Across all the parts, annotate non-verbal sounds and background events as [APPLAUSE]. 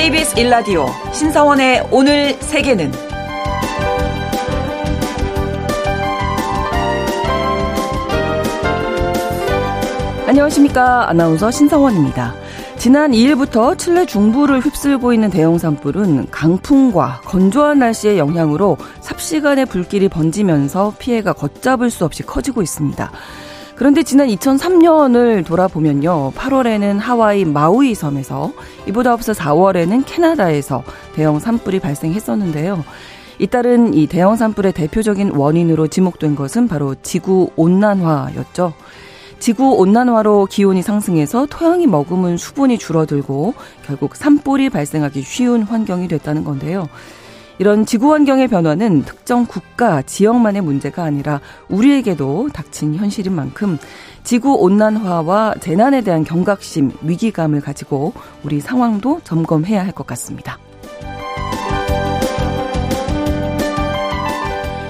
KBS 1라디오 신성원의 오늘 세계는 안녕하십니까. 아나운서 신성원입니다. 지난 2일부터 칠레 중부를 휩쓸고 있는 대형 산불은 강풍과 건조한 날씨의 영향으로 삽시간에 불길이 번지면서 피해가 걷잡을 수 없이 커지고 있습니다. 그런데 지난 2003년을 돌아보면요. 8월에는 하와이 마우이 섬에서 이보다 앞서 4월에는 캐나다에서 대형 산불이 발생했었는데요. 이따른 이 대형 산불의 대표적인 원인으로 지목된 것은 바로 지구 온난화였죠. 지구 온난화로 기온이 상승해서 토양이 머금은 수분이 줄어들고 결국 산불이 발생하기 쉬운 환경이 됐다는 건데요. 이런 지구 환경의 변화는 특정 국가, 지역만의 문제가 아니라 우리에게도 닥친 현실인 만큼 지구 온난화와 재난에 대한 경각심, 위기감을 가지고 우리 상황도 점검해야 할 것 같습니다.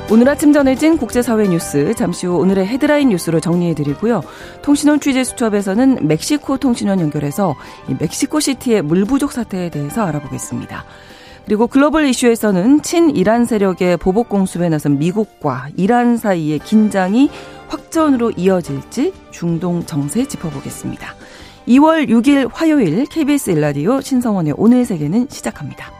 오늘 아침 전해진 국제사회 뉴스 잠시 후 오늘의 헤드라인 뉴스로 정리해드리고요. 통신원 취재 수첩에서는 멕시코 통신원 연결해서 멕시코 시티의 물 부족 사태에 대해서 알아보겠습니다. 그리고 글로벌 이슈에서는 친이란 세력의 보복 공습에 나선 미국과 이란 사이의 긴장이 확전으로 이어질지 중동 정세 짚어보겠습니다. 2월 6일 화요일 KBS 일라디오 신성원의 오늘 세계는 시작합니다.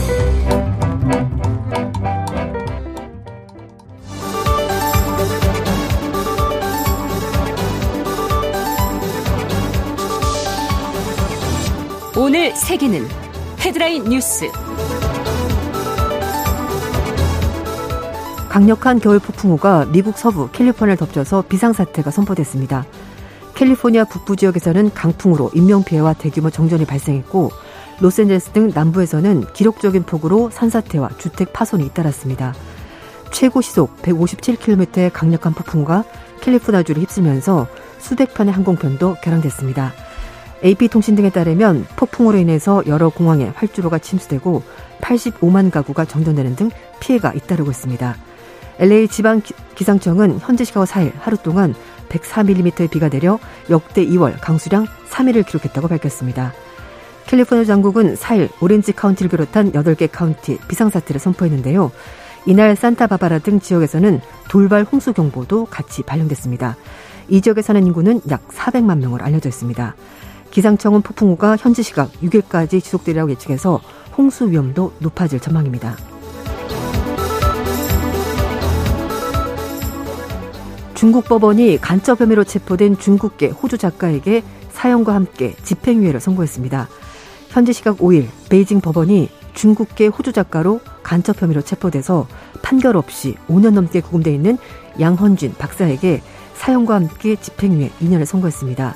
세계는 헤드라인 뉴스. 강력한 겨울 폭풍우가 미국 서부 캘리포니아를 덮쳐서 비상사태가 선포됐습니다. 캘리포니아 북부 지역에서는 강풍으로 인명피해와 대규모 정전이 발생했고 로스앤젤레스 등 남부에서는 기록적인 폭우로 산사태와 주택 파손이 잇따랐습니다. 최고 시속 157km의 강력한 폭풍우가 캘리포니아주를 휩쓸면서 수백 편의 항공편도 결항됐습니다. AP통신 등에 따르면 폭풍으로 인해서 여러 공항에 활주로가 침수되고 85만 가구가 정전되는 등 피해가 잇따르고 있습니다. LA 지방 기상청은 현지 시각 4일 하루 동안 104mm의 비가 내려 역대 2월 강수량 3위를 기록했다고 밝혔습니다. 캘리포니아 당국은 4일 오렌지 카운티를 비롯한 8개 카운티 비상사태를 선포했는데요. 이날 산타바바라 등 지역에서는 돌발 홍수 경보도 같이 발령됐습니다. 이 지역에 사는 인구는 약 400만 명으로 알려져 있습니다. 기상청은 폭풍우가 현지 시각 6일까지 지속되리라고 예측해서 홍수 위험도 높아질 전망입니다. 중국 법원이 간첩 혐의로 체포된 중국계 호주 작가에게 사형과 함께 집행유예를 선고했습니다. 현지 시각 5일 베이징 법원이 중국계 호주 작가로 간첩 혐의로 체포돼서 판결 없이 5년 넘게 구금돼 있는 양헌준 박사에게 사형과 함께 집행유예 2년을 선고했습니다.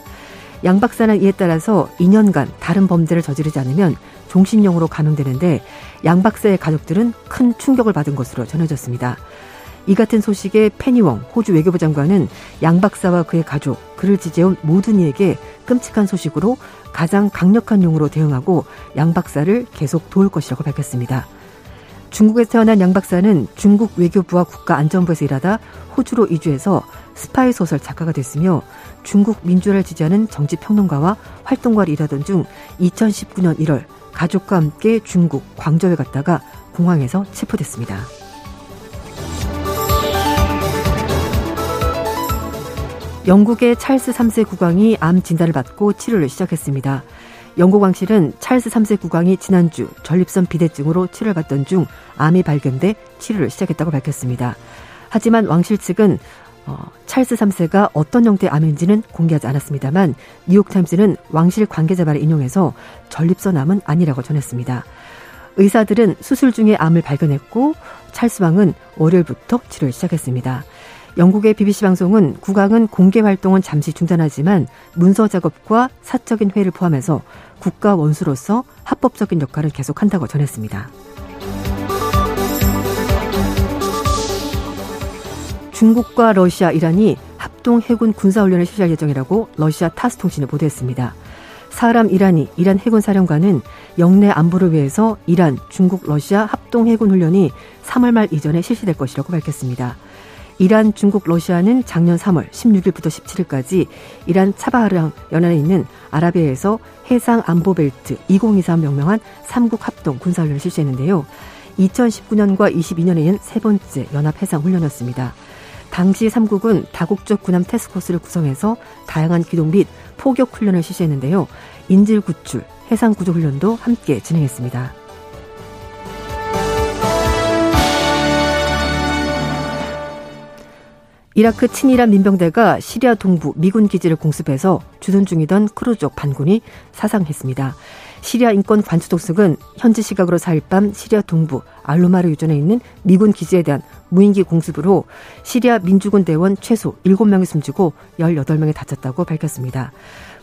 양 박사는 이에 따라서 2년간 다른 범죄를 저지르지 않으면 종신형으로 감형되는데 양 박사의 가족들은 큰 충격을 받은 것으로 전해졌습니다. 이 같은 소식에 페니웡 호주 외교부 장관은 양 박사와 그의 가족, 그를 지지해온 모든 이에게 끔찍한 소식으로 가장 강력한 용으로 대응하고 양 박사를 계속 도울 것이라고 밝혔습니다. 중국에서 태어난 양 박사는 중국 외교부와 국가안전부에서 일하다 호주로 이주해서 스파이 소설 작가가 됐으며 중국 민주화를 지지하는 정치평론가와 활동가를 일하던 중 2019년 1월 가족과 함께 중국 광저우에 갔다가 공항에서 체포됐습니다. 영국의 찰스 3세 국왕이 암 진단을 받고 치료를 시작했습니다. 영국 왕실은 찰스 3세 국왕이 지난주 전립선 비대증으로 치료를 받던 중 암이 발견돼 치료를 시작했다고 밝혔습니다. 하지만 왕실 측은 어, 찰스 3세가 어떤 형태의 암인지는 공개하지 않았습니다만 뉴욕타임스는 왕실 관계자 말을 인용해서 전립선 암은 아니라고 전했습니다. 의사들은 수술 중에 암을 발견했고 찰스 왕은 월요일부터 치료를 시작했습니다. 영국의 BBC 방송은 국왕은 공개 활동은 잠시 중단하지만 문서 작업과 사적인 회의를 포함해서 국가 원수로서 합법적인 역할을 계속한다고 전했습니다. 중국과 러시아, 이란이 합동 해군 군사훈련을 실시할 예정이라고 러시아 타스 통신이 보도했습니다. 사람 이란이 이란 해군 사령관은 영내 안보를 위해서 이란, 중국, 러시아 합동 해군 훈련이 3월 말 이전에 실시될 것이라고 밝혔습니다. 이란, 중국, 러시아는 작년 3월 16일부터 17일까지 이란 차바하르 연안에 있는 아라비아에서 해상 안보 벨트 2023 명명한 3국 합동 군사훈련을 실시했는데요. 2019년과 22년에는 세 번째 연합 해상 훈련이었습니다. 당시 3국은 다국적 군함 테스크포스를 구성해서 다양한 기동 및 포격 훈련을 실시했는데요. 인질 구출, 해상 구조 훈련도 함께 진행했습니다. 이라크 친이란 민병대가 시리아 동부 미군 기지를 공습해서 주둔 중이던 쿠르드족 반군이 사상했습니다. 시리아 인권 관측소 측은 현지 시각으로 4일 밤 시리아 동부 알오마르 유전에 있는 미군 기지에 대한 무인기 공습으로 시리아 민주군 대원 최소 7명이 숨지고 18명이 다쳤다고 밝혔습니다.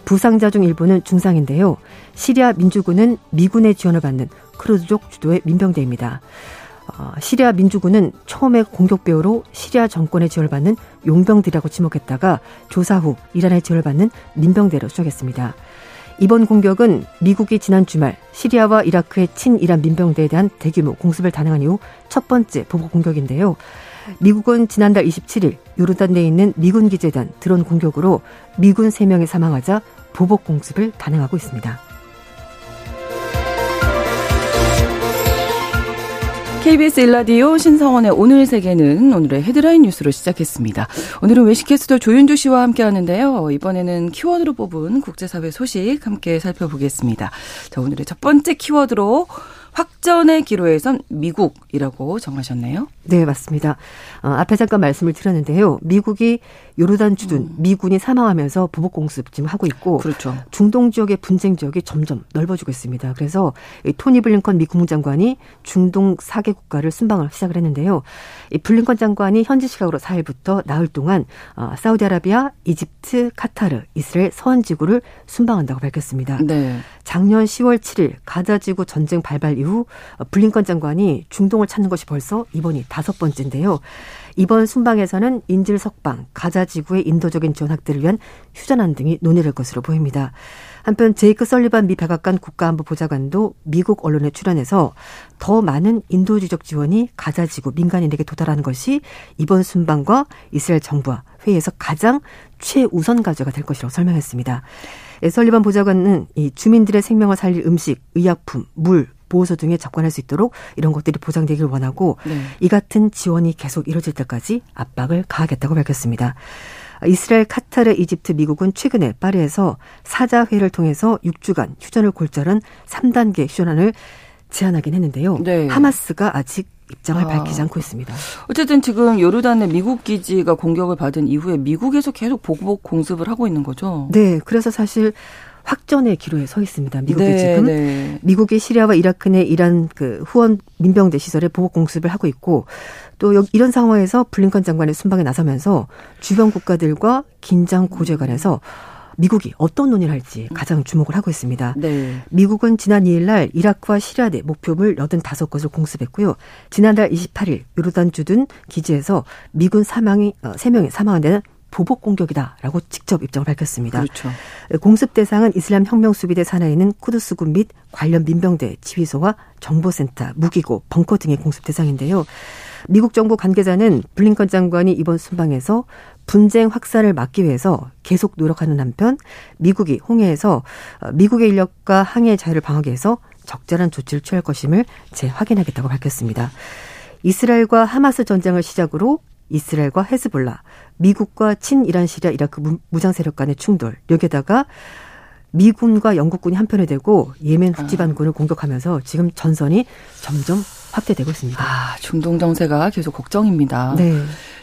부상자 중 일부는 중상인데요. 시리아 민주군은 미군의 지원을 받는 쿠르드족 주도의 민병대입니다. 어, 시리아 민주군은 처음에 공격 배후로 시리아 정권의 지원을 받는 용병들이라고 지목했다가 조사 후 이란의 지원을 받는 민병대로 추적했습니다. 이번 공격은 미국이 지난 주말 시리아와 이라크의 친이란 민병대에 대한 대규모 공습을 단행한 이후 첫 번째 보복 공격인데요. 미국은 지난달 27일 요르단 내에 있는 미군 대한 드론 공격으로 미군 3명이 사망하자 보복 공습을 단행하고 있습니다. KBS 일라디오 신성원의 오늘 세계는 오늘의 헤드라인 뉴스로 시작했습니다. 오늘은 외식캐스터 조윤주 씨와 함께 하는데요. 이번에는 키워드로 뽑은 국제사회 소식 함께 살펴보겠습니다. 자, 오늘의 첫 번째 키워드로 확전의 기로에선 미국이라고 정하셨네요. 네, 맞습니다. 어, 앞에 잠깐 말씀을 드렸는데요. 미국이 요르단 주둔 음. 미군이 사망하면서 보복 공습 지금 하고 있고 그렇죠. 중동 지역의 분쟁 지역이 점점 넓어지고 있습니다. 그래서 토니 블링컨 미 국무장관이 중동 4개 국가를 순방을 시작을 했는데요. 이 블링컨 장관이 현지 시각으로 4일부터 나흘 동안 어, 사우디아라비아, 이집트, 카타르, 이스라엘 서한 지구를 순방한다고 밝혔습니다. 네. 작년 10월 7일 가자 지구 전쟁 발발 이후 블링컨 장관이 중동을 찾는 것이 벌써 이번이 다섯 번째인데요. 이번 순방에서는 인질 석방, 가자 지구의 인도적인 확대를 위한 휴전안 등이 논의될 것으로 보입니다. 한편 제이크 설리반 미 백악관 국가안보 보좌관도 미국 언론에 출연해서 더 많은 인도주의적 지원이 가자 지구 민간인에게 도달하는 것이 이번 순방과 이스라엘 정부와 회의에서 가장 최우선 과제가 될 것이라고 설명했습니다. 설리반 보좌관은 이 주민들의 생명을 살릴 음식, 의약품, 물, 보호소 등에 접근할 수 있도록 이런 것들이 보장되길 원하고 네. 이 같은 지원이 계속 이뤄질 때까지 압박을 가하겠다고 밝혔습니다. 이스라엘, 카타르, 이집트, 미국은 최근에 파리에서 사자회를 통해서 6주간 휴전을 골자른 3단계 휴전안을 제안하긴 했는데요. 네. 하마스가 아직 입장을 아. 밝히지 않고 있습니다. 어쨌든 지금 요르단의 미국 기지가 공격을 받은 이후에 미국에서 계속 보복 공습을 하고 있는 거죠. 네, 그래서 사실 확전의 기로에 서 있습니다. 미국이 네, 지금 네. 미국이 시리아와 이라크 내 이란 그 후원 민병대 시설에 보복 공습을 하고 있고 또 이런 상황에서 블링컨 장관의 순방에 나서면서 주변 국가들과 긴장 고조에 관해서 미국이 어떤 논의를 할지 가장 주목을 하고 있습니다. 네. 미국은 지난 2일 날 이라크와 시리아 내 목표물 85곳을 공습했고요. 지난달 28일 요르단 주둔 기지에서 미군 사망이 3명이 어, 사망한 데는 보복 공격이다라고 직접 입장을 밝혔습니다. 그렇죠. 공습 대상은 이슬람 혁명 수비대 산하에 있는 쿠드스군 및 관련 민병대 지휘소와 정보센터, 무기고, 벙커 등의 공습 대상인데요. 미국 정부 관계자는 블링컨 장관이 이번 순방에서 분쟁 확산을 막기 위해서 계속 노력하는 한편 미국이 홍해에서 어, 미국의 인력과 항해 자유를 방하기 위해서 적절한 조치를 취할 것임을 재확인하겠다고 밝혔습니다. 이스라엘과 하마스 전쟁을 시작으로 이스라엘과 헤즈볼라, 미국과 친이란 시리아 이라크 무장 세력 간의 충돌, 여기에다가 미군과 영국군이 한편에 되고 예멘 후티 반군을 공격하면서 지금 전선이 점점 확대되고 있습니다. 아, 중동 정세가 계속 걱정입니다. 네.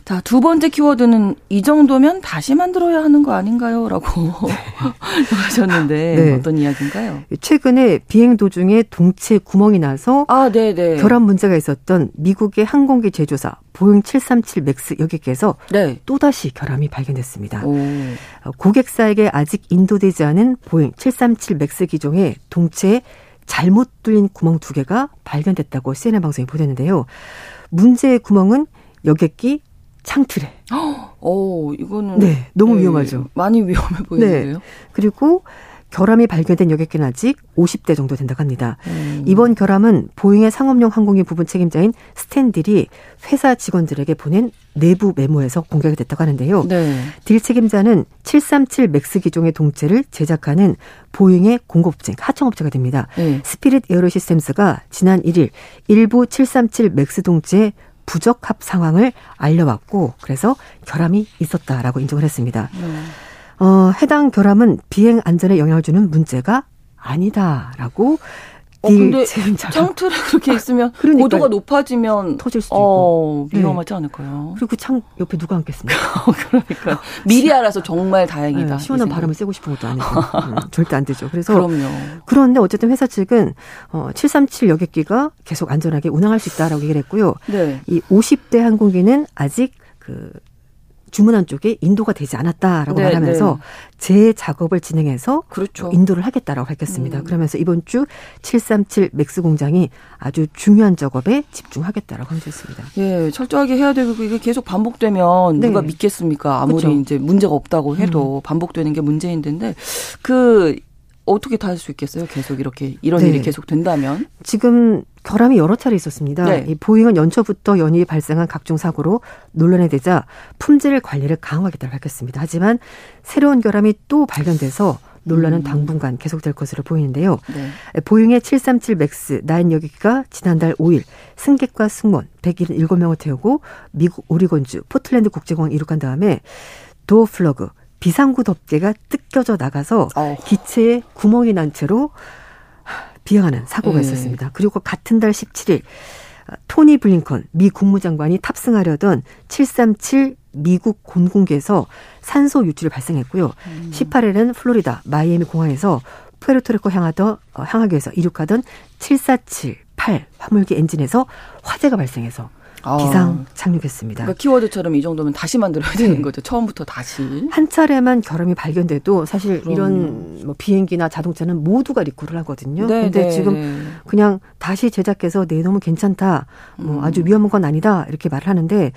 자, 두 번째 키워드는 이 정도면 다시 만들어야 하는 거 아닌가요? 라고 [LAUGHS] 하셨는데 네. 어떤 이야기인가요? 최근에 비행 도중에 동체 구멍이 나서 아, 네, 네. 결함 문제가 있었던 미국의 항공기 제조사 보잉 737 맥스 여객기에서 네. 또다시 결함이 발견됐습니다. 오. 어, 고객사에게 아직 인도되지 않은 보잉 737 맥스 기종의 동체에 잘못 뚫린 구멍 두 개가 발견됐다고 CNN 방송이 보도했는데요. 문제의 구멍은 여객기 창틀에 오, [GASPS] 이거는 네, 너무 위험하죠. 많이 위험해 보이는데요. 그리고 결함이 발견된 여객기는 아직 50대 정도 된다고 합니다. 음. 이번 결함은 보잉의 상업용 항공기 부문 책임자인 스탠 딜이 회사 직원들에게 보낸 내부 메모에서 공개가 됐다고 하는데요. 네. 딜 책임자는 737 맥스 기종의 동체를 제작하는 보잉의 공급업체, 하청업체가 됩니다. 네. 스피릿 에어로 시스템스가 지난 1일 일부 737 맥스 동체의 부적합 상황을 알려왔고 그래서 결함이 있었다라고 인정을 했습니다. 네. 어, 해당 결함은 비행 안전에 영향을 주는 문제가 아니다라고 어, 딜 근데 창틀에 그렇게 있으면 그러니까요. 고도가 높아지면 터질 수도 어, 있고. 네. 위험하지 않을까요? 그리고 창 옆에 누가 앉겠습니까? [LAUGHS] 그러니까 미리 알아서 정말 다행이다. 네, 시원한. 바람을 쐬고 싶은 것도 아니고 음, [LAUGHS] 절대 안 되죠. 그래서 그럼요. 그런데 어쨌든 회사 측은 어, 737 여객기가 계속 안전하게 운항할 수 있다라고 얘기를 했고요. 네. 이 50대 항공기는 아직 그 주문한 쪽에 인도가 되지 않았다라고 네, 말하면서 네. 재작업을 진행해서 그렇죠. 인도를 하겠다라고 밝혔습니다. 음. 그러면서 이번 주 737 맥스 공장이 아주 중요한 작업에 집중하겠다라고 해주셨습니다. 예, 철저하게 해야 되고 이게 계속 반복되면 네. 누가 믿겠습니까? 아무리 그렇죠. 이제 문제가 없다고 해도 반복되는 게 문제인데 그 어떻게 다 할 수 있겠어요? 계속 이렇게 이런 네. 일이 계속 된다면. 지금 결함이 여러 차례 있었습니다. 네. 이 보잉은 연초부터 연이어 발생한 각종 사고로 논란이 되자 품질 관리를 강화하겠다고 밝혔습니다. 하지만 새로운 결함이 또 발견돼서 논란은 음. 당분간 계속될 것으로 보이는데요. 네. 보잉의 737 맥스 9 여객기가 지난달 5일 승객과 승무원 177명을 태우고 미국 오리곤주 포틀랜드 국제공항 이륙한 다음에 door plug 비상구 덮개가 뜯겨져 나가서 어. 기체에 구멍이 난 채로 비행하는 사고가 네. 있었습니다. 그리고 같은 달 17일 토니 블링컨 미 국무장관이 탑승하려던 737 미국 공군기에서 산소 유출이 발생했고요. 음. 18일은 플로리다 마이애미 공항에서 푸에르토리코 향하던 어, 향하기 위해서 이륙하던 747-8 화물기 엔진에서 화재가 발생해서 아. 비상 착륙했습니다. 그러니까 키워드처럼 이 정도면 다시 만들어야 되는 네. 거죠. 처음부터 다시. 한 차례만 결함이 발견돼도 사실 그럼요. 이런 뭐 비행기나 자동차는 모두가 리콜을 하거든요. 네, 근데 네. 지금 그냥 다시 제작해서 네 너무 괜찮다. 뭐 음. 아주 위험한 건 아니다. 이렇게 말을 하는데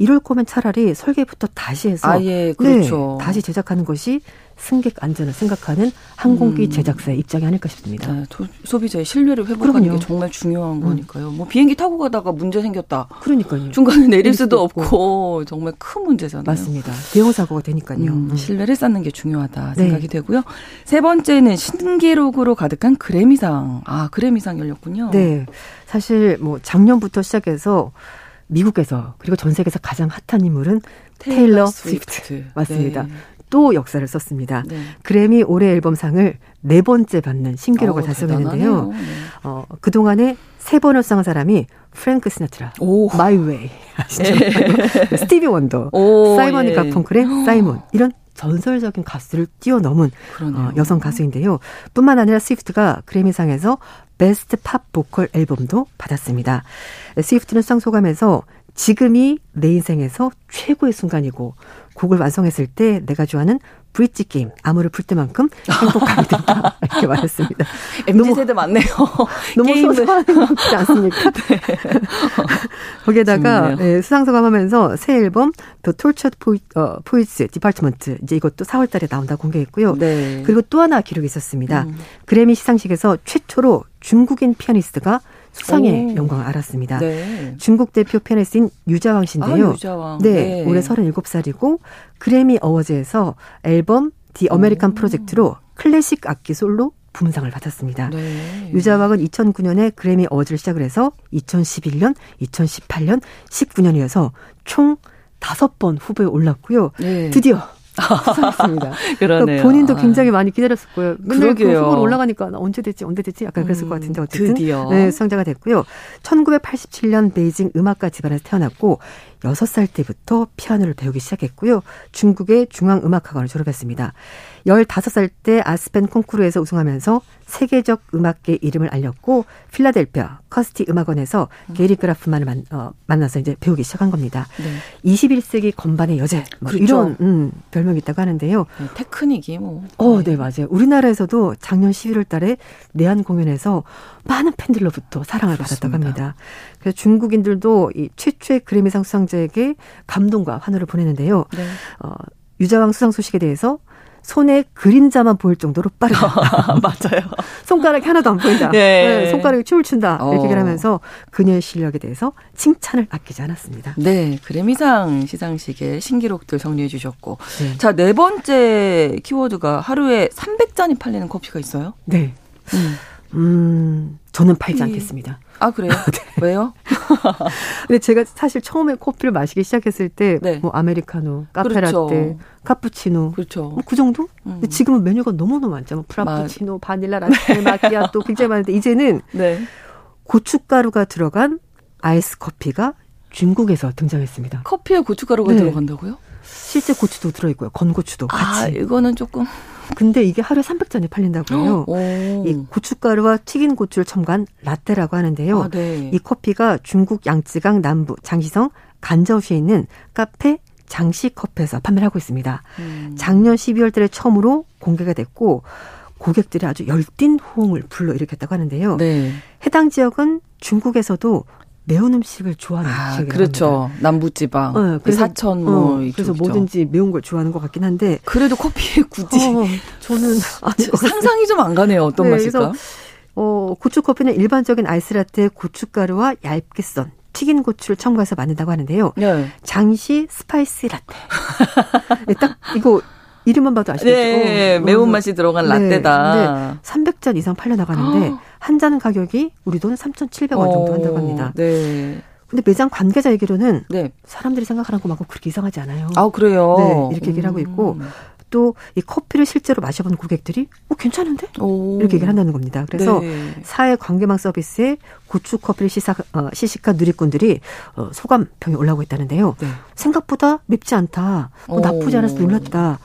이럴 거면 차라리 설계부터 다시 해서 아 예 그렇죠. 네, 다시 제작하는 것이 승객 안전을 생각하는 항공기 음. 제작사의 입장이 아닐까 싶습니다. 네, 도- 소비자의 신뢰를 회복하는 그럼요. 게 정말 중요한 음. 거니까요. 뭐 비행기 타고 가다가 문제 생겼다. 그러니까요. 중간에 내릴 수도 수도 없고 정말 큰 문제잖아요. 맞습니다. 대형 사고가 되니까요. 음, 음. 신뢰를 쌓는 게 중요하다 네. 생각이 되고요. 세 번째는 신기록으로 가득한 그래미상. 아, 그래미상 열렸군요. 네. 사실 뭐 작년부터 시작해서 미국에서 그리고 전 세계에서 가장 핫한 인물은 테일러 스위프트. 맞습니다. 네. 또 역사를 썼습니다. 네. 그래미 올해 앨범상을 네 번째 받는 신기록을 어, 달성했는데요. 네. 어, 그동안에 세 번을 수상한 사람이 프랭크 시나트라, 오. My Way, [LAUGHS] 아시죠? [LAUGHS] 스티비 원더, 오, 사이먼 예. 가펑클의 [GASPS] 사이먼 이런 전설적인 가수를 뛰어넘은 그러네요. 어, 여성 가수인데요. 뿐만 아니라 스위프트가 그래미상에서 Best Pop Vocal Album도 받았습니다. 스위프트는 수상 소감에서 지금이 내 인생에서 최고의 순간이고 곡을 완성했을 때 내가 좋아하는 브릿지 게임 암호를 풀 때만큼 행복하게 됐다 [LAUGHS] 이렇게 말했습니다. MZ 세대 맞네요. [LAUGHS] 너무 행복이지 않습니까? [LAUGHS] 거기에다가 좋네요. 네, 수상 소감하면서 새 앨범 The Tortured 어, Poets Department 이제 이것도 4월달에 나온다고 공개했고요. 네. 그리고 또 하나 기록이 있었습니다. 음. 그래미 시상식에서 최초로 중국인 피아니스트가 수상의 오. 영광을 안았습니다. 네. 중국 대표 피아니스트인 유자왕 아, 씨인데요. 유자왕. 네, 올해 37살이고 그래미 어워즈에서 앨범 The American 오. Project로 클래식 악기 솔로 부문상을 받았습니다. 네. 유자왕은 2009년에 그래미 어워즈를 시작을 해서 2011년, 2018년, 19년이어서 총 다섯 번 후보에 올랐고요. 네. 드디어 수상했습니다. [LAUGHS] 그러네요. 그러니까 본인도 굉장히 많이 거예요. 맨날 그. 후보로 올라가니까 나 언제 됐지, 언제 됐지? 약간 그랬을 음, 것 같은데 어쨌든 드디어. 네, 수상자가 됐고요. 1987년 베이징 음악가 집안에서 태어났고 6살 때부터 피아노를 배우기 시작했고요. 중국의 중앙음악학원을 졸업했습니다. 15살 때 아스펜 콩쿠르에서 우승하면서 세계적 음악계 이름을 알렸고 필라델피아 커스티 음악원에서 게리 그라프만을 만, 어, 만나서 이제 배우기 시작한 겁니다. 네. 21세기 건반의 여제 뭐 그렇죠. 이런 음, 별명이 있다고 하는데요. 네, 테크닉이 뭐. 어, 네, 맞아요. 우리나라에서도 작년 11월 달에 내한 공연에서 많은 팬들로부터 사랑을 받았다고 그렇습니다. 합니다. 그래서 중국인들도 이 최초의 그래미상 수상자에게 감동과 환호를 보내는데요. 네. 어, 유자왕 수상 소식에 대해서 손에 그림자만 보일 정도로 빠르다. [LAUGHS] 맞아요. 손가락이 하나도 안 보인다. 네. 손가락이 춤을 춘다. 이렇게 어. 얘기를 하면서 그녀의 실력에 대해서 칭찬을 아끼지 않았습니다. 네, 그래미상 시상식의 신기록들 정리해 주셨고. 네. 자, 네 번째 키워드가 하루에 300잔이 팔리는 커피가 있어요? 네. 음. 음, 저는 팔지 이- 않겠습니다. 아, 그래요? [LAUGHS] 왜요? [LAUGHS] 근데 제가 사실 처음에 커피를 마시기 시작했을 때, 네. 뭐 아메리카노, 그렇죠. 카페라떼, 카푸치노, 그렇죠. 뭐 그 정도? 음. 근데 지금은 메뉴가 너무너무 많죠. 뭐 프라푸치노, 바닐라 라떼, 마키아또 굉장히 많은데 이제는 [LAUGHS] 네. 고춧가루가 들어간 아이스 커피가 중국에서 등장했습니다. 커피에 고춧가루가 네. 들어간다고요? 실제 고추도 들어있고요. 건고추도 같이. 아, 이거는 조금. 근데 이게 하루에 300잔이 팔린다고 해요. 오. 이 고춧가루와 튀긴 고추를 첨가한 라떼라고 하는데요. 아, 네. 이 커피가 중국 양쯔강 남부 장시성 간저우시에 있는 카페 장시 커피에서 판매를 하고 있습니다. 음. 작년 12월 달에 처음으로 공개가 됐고 고객들이 아주 열띤 호응을 불러일으켰다고 하는데요. 네. 해당 지역은 중국에서도 매운 음식을 좋아하는 아, 지역이라고 그렇죠. 남부지방. 어, 그래서- 사천 뭐 어, 그래서. 뭐든지 매운 걸 좋아하는 것 같긴 한데 그래도 커피에 [LAUGHS] 굳이 어, 저는. 상상이 좀 안 가네요. 어떤 네, 맛일까? 그래서 어, 고추 커피는 일반적인 아이스라떼에 고춧가루와 얇게 썬 튀긴 고추를 첨가해서 만든다고 하는데요. 네. 장시 spicy 라떼. [LAUGHS] 네, 딱 이거 이름만 봐도 아시겠죠? 네, 어, 매운맛이 들어간 네, 라떼다. 300잔 이상 팔려 나가는데 [GASPS] 한 잔 가격이 우리 돈 3,700원 정도 한다고 합니다. 네. 근데 매장 관계자 얘기로는 네. 사람들이 생각하는 것만큼 그렇게 이상하지 않아요. 아, 그래요? 네, 이렇게 얘기를 하고 있고 음. 또이 커피를 실제로 마셔본 고객들이 어 괜찮은데? 오. 이렇게 얘기를 한다는 겁니다. 그래서 네. 사회 관계망 서비스에 고추 커피를 시사, 어, 시식한 누리꾼들이 어, 소감 평이 올라오고 있다는데요. 네. 생각보다 맵지 않다. 뭐 오. 나쁘지 않아서 놀랐다.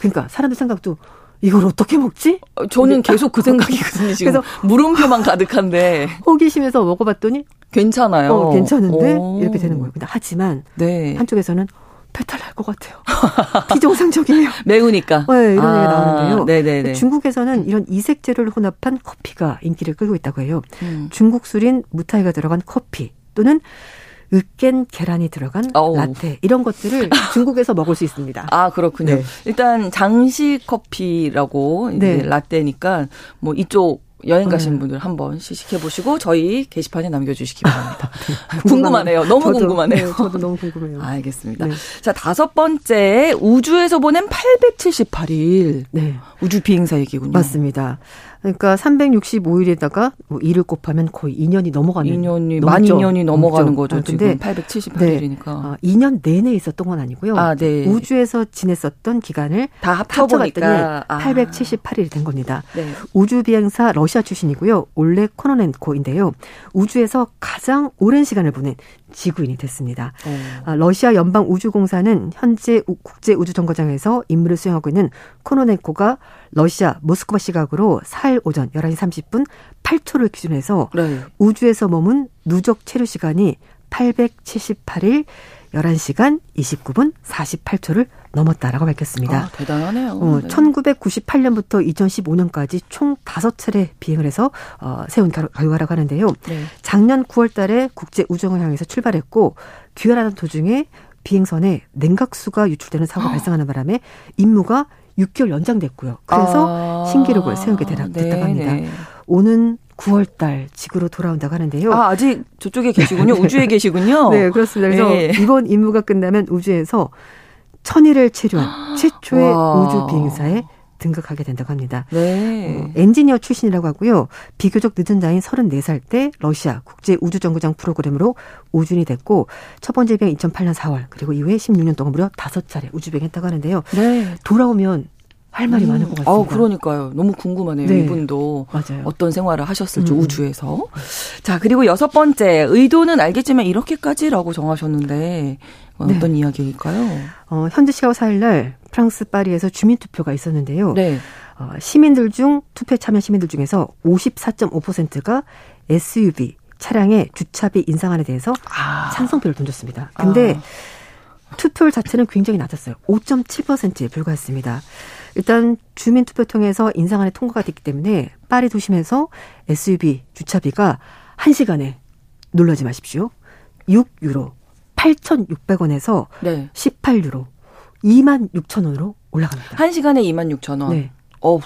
그러니까 사람들 생각도 이걸 어떻게 먹지? 어, 저는 계속 그 생각이거든요. 지금 그래서- 물음표만 가득한데 [LAUGHS] 호기심에서 먹어봤더니 괜찮아요. 어, 괜찮은데 오. 이렇게 되는 거예요. 근데 하지만 네. 한쪽에서는 배탈 날 것 같아요. [LAUGHS] 비정상적이에요. [LAUGHS] 매우니까. 네, 이런 아, 얘기가 나오는데요. 네네네. 중국에서는 이런 이색 재료를 혼합한 커피가 인기를 끌고 있다고 해요. 음. 중국 술인 무타이가 들어간 커피 또는 으깬 계란이 들어간 어우. 라떼 이런 것들을 [LAUGHS] 중국에서 먹을 수 있습니다. 아, 그렇군요. 네. 일단 장식 커피라고 네. 라떼니까 뭐 이쪽 여행 가신 네. 분들 한번 시식해 보시고 저희 게시판에 남겨 주시기 바랍니다. [LAUGHS] 궁금하네요. 너무 저도, 궁금하네요. 네, 저도 너무 궁금해요. [LAUGHS] 알겠습니다. 네. 자, 다섯 번째 우주에서 보낸 878일 네, 우주 비행사 얘기군요. 맞습니다. 그러니까 365일에다가 뭐 2를 곱하면 거의 2년이 넘어가는 2년이 만 넘죠. 2년이 넘어가는. 거죠. 아, 지금 근데 878일이니까. 어, 2년 내내 있었던 건 아니고요. 아, 네. 우주에서 지냈었던 기간을 다 합쳐봤더니 아. 878일이 된 겁니다. 네. 우주 비행사 러시아 출신이고요. 올레 코노넨코인데요. 우주에서 가장 오랜 시간을 보낸 지구인이 됐습니다. 어. 아, 러시아 연방 우주공사는 현재 우- 국제 우주 정거장에서 임무를 수행하고 있는 코노넨코가 러시아 모스크바 시각으로 4일 오전 11시 30분 8초를 기준해서 네. 우주에서 머문 누적 체류 시간이 878일 11시간 29분 48초를 넘었다라고 밝혔습니다. 아, 대단하네요. 어, 네. 1998년부터 2015년까지 총 5차례 비행을 해서 어, 세운 결- 결과라고 하는데요. 네. 작년 9월 달에 국제 우정을 향해서 출발했고 귀환하던 도중에 비행선에 냉각수가 유출되는 사고가 발생하는 바람에 임무가 6개월 연장됐고요. 그래서 아, 신기록을 세우게 되라- 됐다고 합니다. 네네. 오는 9월 달 지구로 돌아온다고 하는데요. 아, 아직 저쪽에 [LAUGHS] 계시군요. 우주에 계시군요. 네, 그렇습니다. 그래서 네. 이번 임무가 끝나면 우주에서 천일을 체류한 [GASPS] 최초의 와. 우주 비행사의 등극하게 된다고 합니다. 네. 어, 엔지니어 출신이라고 하고요. 비교적 늦은 나이인 34살 때 러시아 국제 우주정거장 프로그램으로 우준이 됐고 첫 번째 비행 2008년 4월 그리고 이후에 16년 동안 무려 5차례 우주 비행 했다고 하는데요. 네. 돌아오면 할 말이 많을 것 같습니다. 아, 그러니까요. 너무 궁금하네요. 네. 이분도 맞아요. 어떤 생활을 하셨을지 음. 우주에서. 자, 그리고 여섯 번째 의도는 알겠지만 이렇게까지라고 정하셨는데 네. 어떤 이야기일까요? 어, 현지 시각 4일날 프랑스 파리에서 주민 투표가 있었는데요. 네. 어, 시민들 중 투표 참여 시민들 중에서 54.5%가 SUV 차량의 주차비 인상안에 대해서 아. 찬성표를 던졌습니다. 근데 아. 투표율 자체는 굉장히 낮았어요. 5.7%에 불과했습니다. 일단 주민 투표 통해서 인상안이 통과가 됐기 때문에 파리 도심에서 SUV 주차비가 1시간에 놀라지 마십시오. 6유로 8,600원에서 네. 18유로 2만 6천 원으로 올라갑니다. 한 시간에 2만 6천 원. 네. 어우.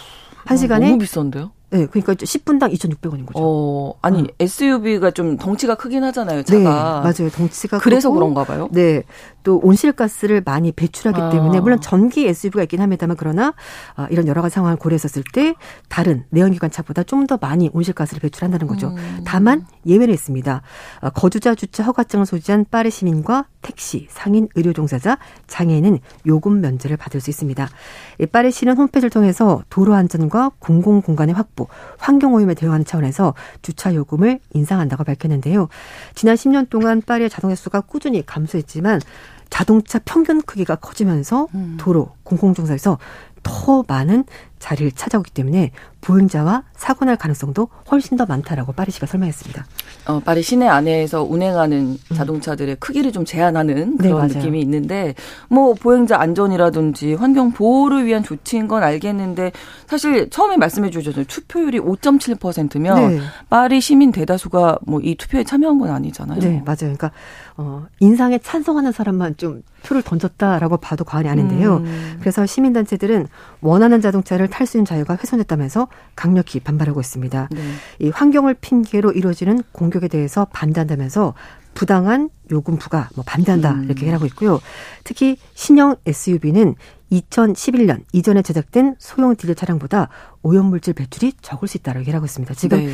한 시간에 너무 비싼데요? 네, 그러니까 10분당 2,600원인 거죠. 어, 아니, 어. SUV가 좀 덩치가 크긴 하잖아요, 네, 차가. 맞아요. 덩치가 그래서 크고, 그런가 봐요. 네, 또 온실가스를 많이 배출하기 아. 때문에 물론 전기 SUV가 있긴 합니다만 그러나 아, 이런 여러 가지 상황을 고려했었을 때 다른 내연기관 차보다 좀 더 많이 온실가스를 배출한다는 거죠. 음. 다만 예외는 있습니다. 아, 거주자 주차 허가증을 소지한 파리 시민과 택시, 상인, 의료 종사자, 장애인은 요금 면제를 받을 수 있습니다. 이 파리시는 홈페이지를 통해서 도로 안전과 공공 공간의 확보, 환경 오염에 대응하는 차원에서 주차 요금을 인상한다고 밝혔는데요. 지난 10년 동안 파리의 자동차 수가 꾸준히 감소했지만 자동차 평균 크기가 커지면서 음. 도로, 공공정사에서 더 많은 자리를 차지하기 때문에 보행자와 사고 날 가능성도 훨씬 더 많다라고 파리 시가 설명했습니다. 어, 파리 시내 안에서 운행하는 자동차들의 크기를 좀 제한하는 음. 네, 그런 맞아요. 느낌이 있는데 뭐 보행자 안전이라든지 환경 보호를 위한 조치인 건 알겠는데 사실 처음에 말씀해 주셨잖아요. 투표율이 5.7%면 네. 파리 시민 대다수가 뭐 이 투표에 참여한 건 아니잖아요. 네, 맞아요. 그러니까 어, 인상에 찬성하는 사람만 좀 표를 던졌다라고 봐도 과언이 아닌데요. 음. 그래서 시민단체들은 원하는 자동차를 탈 수 있는 자유가 훼손됐다면서 강력히 반발하고 있습니다. 네. 이 환경을 핑계로 이루어지는 공격에 대해서 반대한다면서 부당한 요금 부과 뭐 반대한다 음. 이렇게 하고 있고요. 특히 신형 SUV는 2011년 이전에 제작된 소형 디젤 차량보다 오염물질 배출이 적을 수 있다고 얘기하고 있습니다. 지금 네.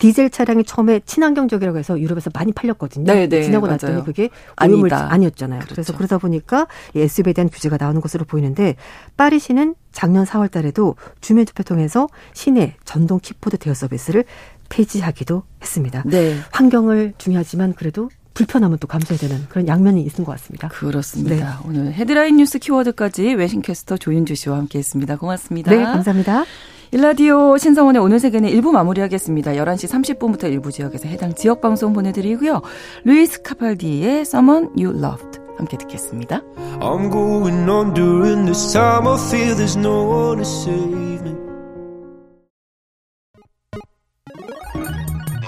디젤 차량이 처음에 친환경적이라고 해서 유럽에서 많이 팔렸거든요. 네, 네, 지나고 맞아요. 났더니 그게 아니다. 아니었잖아요. 그래서 그렇죠. 그러다 보니까 이 SUV에 대한 규제가 나오는 것으로 보이는데 파리시는 작년 4월 달에도 주민 투표 통해서 시내 전동 킥보드 대여 서비스를 폐지하기도 했습니다. 네. 환경은 중요하지만 그래도 불편함은 또 감수해야 되는 그런 양면이 있는 것 같습니다. 그렇습니다. 오늘 헤드라인 뉴스 키워드까지 외신캐스터 조윤주 씨와 함께했습니다. 고맙습니다. 네, 감사합니다. 일라디오 신성원의 오늘 세계는 일부 마무리하겠습니다. 11시 30분부터 일부 지역에서 해당 지역 방송 보내드리고요. 루이스 카팔디의 Someone You Loved 함께 듣겠습니다. I'm going on during this time. I feel there's no one to save me.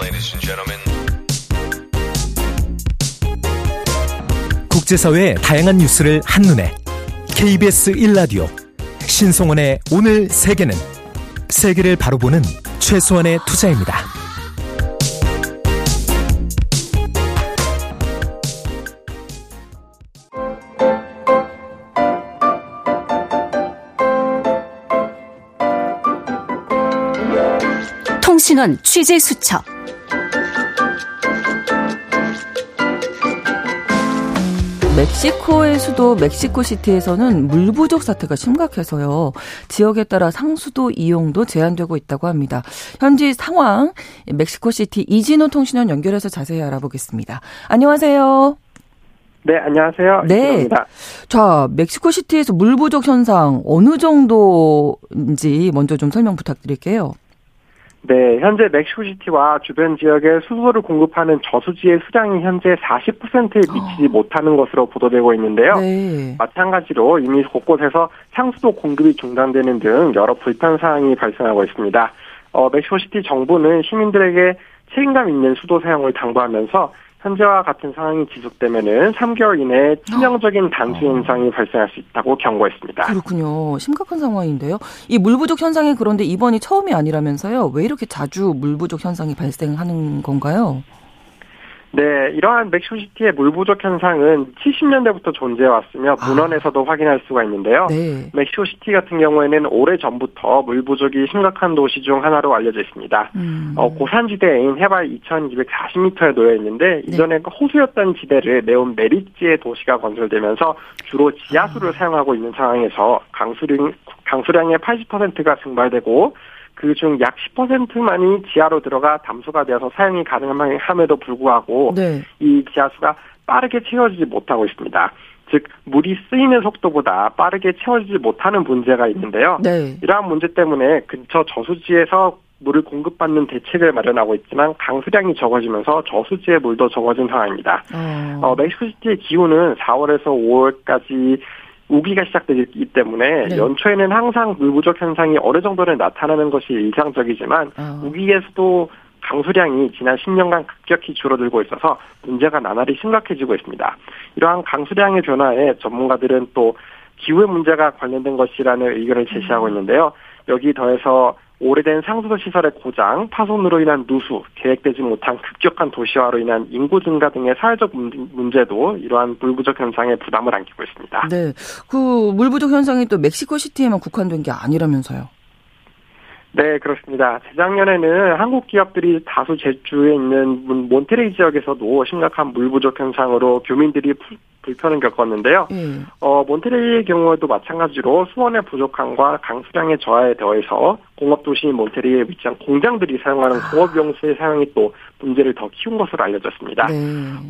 Ladies and gentlemen, 국제사회의 다양한 뉴스를 한눈에 KBS 1라디오 신송원의 오늘 세계는 세계를 바로 보는 최소한의 투자입니다. 통신원 취재 수첩. 멕시코의 수도 멕시코시티에서는 물 부족 사태가 심각해서요. 지역에 따라 상수도 이용도 제한되고 있다고 합니다. 현지 상황 멕시코시티 이진호 통신원 연결해서 자세히 알아보겠습니다. 안녕하세요. 네, 안녕하세요. 네. 이진호입니다. 자, 멕시코시티에서 물 부족 현상 어느 정도인지 먼저 좀 설명 부탁드릴게요. 네, 현재 멕시코시티와 주변 지역에 수소를 공급하는 저수지의 수량이 현재 40%에 미치지 못하는 것으로 보도되고 있는데요. 네. 마찬가지로 이미 곳곳에서 상수도 공급이 중단되는 등 여러 불편 사항이 발생하고 있습니다. 어, 멕시코시티 정부는 시민들에게 책임감 있는 수도 사용을 당부하면서 현재와 같은 상황이 지속되면은 3개월 이내에 치명적인 단수 현상이 발생할 수 있다고 경고했습니다. 그렇군요. 심각한 상황인데요. 이 물 부족 현상이 그런데 이번이 처음이 아니라면서요. 왜 이렇게 자주 물 부족 현상이 발생하는 건가요? 네, 이러한 멕시코시티의 물 부족 현상은 70년대부터 존재해 왔으며 아. 문헌에서도 확인할 수가 있는데요. 네. 멕시코시티 같은 경우에는 오래 전부터 물 부족이 심각한 도시 중 하나로 알려져 있습니다. 음. 어, 고산지대인 해발 2,240m에 놓여 있는데 이전에 호수였던 지대를 메운 메리지의 도시가 건설되면서 주로 지하수를 사용하고 있는 상황에서 강수량 강수량의 80%가 증발되고 그 중 약 10%만이 지하로 들어가 담수가 되어서 사용이 가능함에도 불구하고 네. 이 지하수가 빠르게 채워지지 못하고 있습니다. 즉 물이 쓰이는 속도보다 빠르게 채워지지 못하는 문제가 있는데요. 네. 이러한 문제 때문에 근처 저수지에서 물을 공급받는 대책을 마련하고 있지만 강수량이 적어지면서 저수지의 물도 적어진 상황입니다. 어. 어, 멕시코시티의 기후는 4월에서 5월까지 우기가 시작되기 때문에 네. 연초에는 항상 물 부족 현상이 어느 정도는 나타나는 것이 일상적이지만 어. 우기에서도 강수량이 지난 10년간 급격히 줄어들고 있어서 문제가 나날이 심각해지고 있습니다. 이러한 강수량의 변화에 전문가들은 또 기후의 문제가 관련된 것이라는 의견을 제시하고 있는데요. 여기 더해서 오래된 상수도 시설의 고장, 파손으로 인한 누수, 계획되지 못한 급격한 도시화로 인한 인구 증가 등의 사회적 문- 문제도 이러한 물 부족 현상에 부담을 안기고 있습니다. 네. 그 물 부족 현상이 또 멕시코 시티에만 국한된 게 아니라면서요. 네, 그렇습니다. 재작년에는 한국 기업들이 다수 제주에 있는 문- 몬테레이 지역에서도 심각한 물 부족 현상으로 교민들이 불- 불편을 겪었는데요. 예. 어, 몬테레이의 경우에도 마찬가지로 수원의 부족함과 강수량의 저하에 더해서 공업도시인 몬테레이에 위치한 공장들이 사용하는 공업용수의 사용이 또 문제를 더 키운 것으로 알려졌습니다. 네.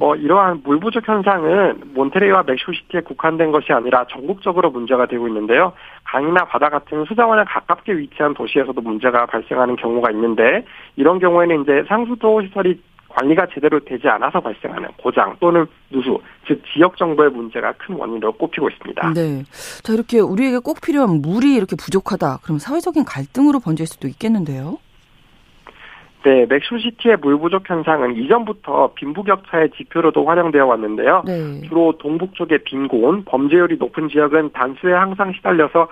어, 이러한 물 부족 현상은 몬테레이와 멕시코시티에 국한된 것이 아니라 전국적으로 문제가 되고 있는데요. 강이나 바다 같은 수자원에 가깝게 위치한 도시에서도 문제가 발생하는 경우가 있는데 이런 경우에는 이제 상수도 시설이 관리가 제대로 되지 않아서 발생하는 고장 또는 누수, 즉 지역 정보의 문제가 큰 원인으로 꼽히고 있습니다. 네. 자, 이렇게 우리에게 꼭 필요한 물이 이렇게 부족하다. 그럼 사회적인 갈등으로 번질 수도 있겠는데요. 네, 멕시코시티의 물 부족 현상은 이전부터 빈부격차의 지표로도 활용되어 왔는데요. 네. 주로 동북 쪽의 빈곤, 범죄율이 높은 지역은 단수에 항상 시달려서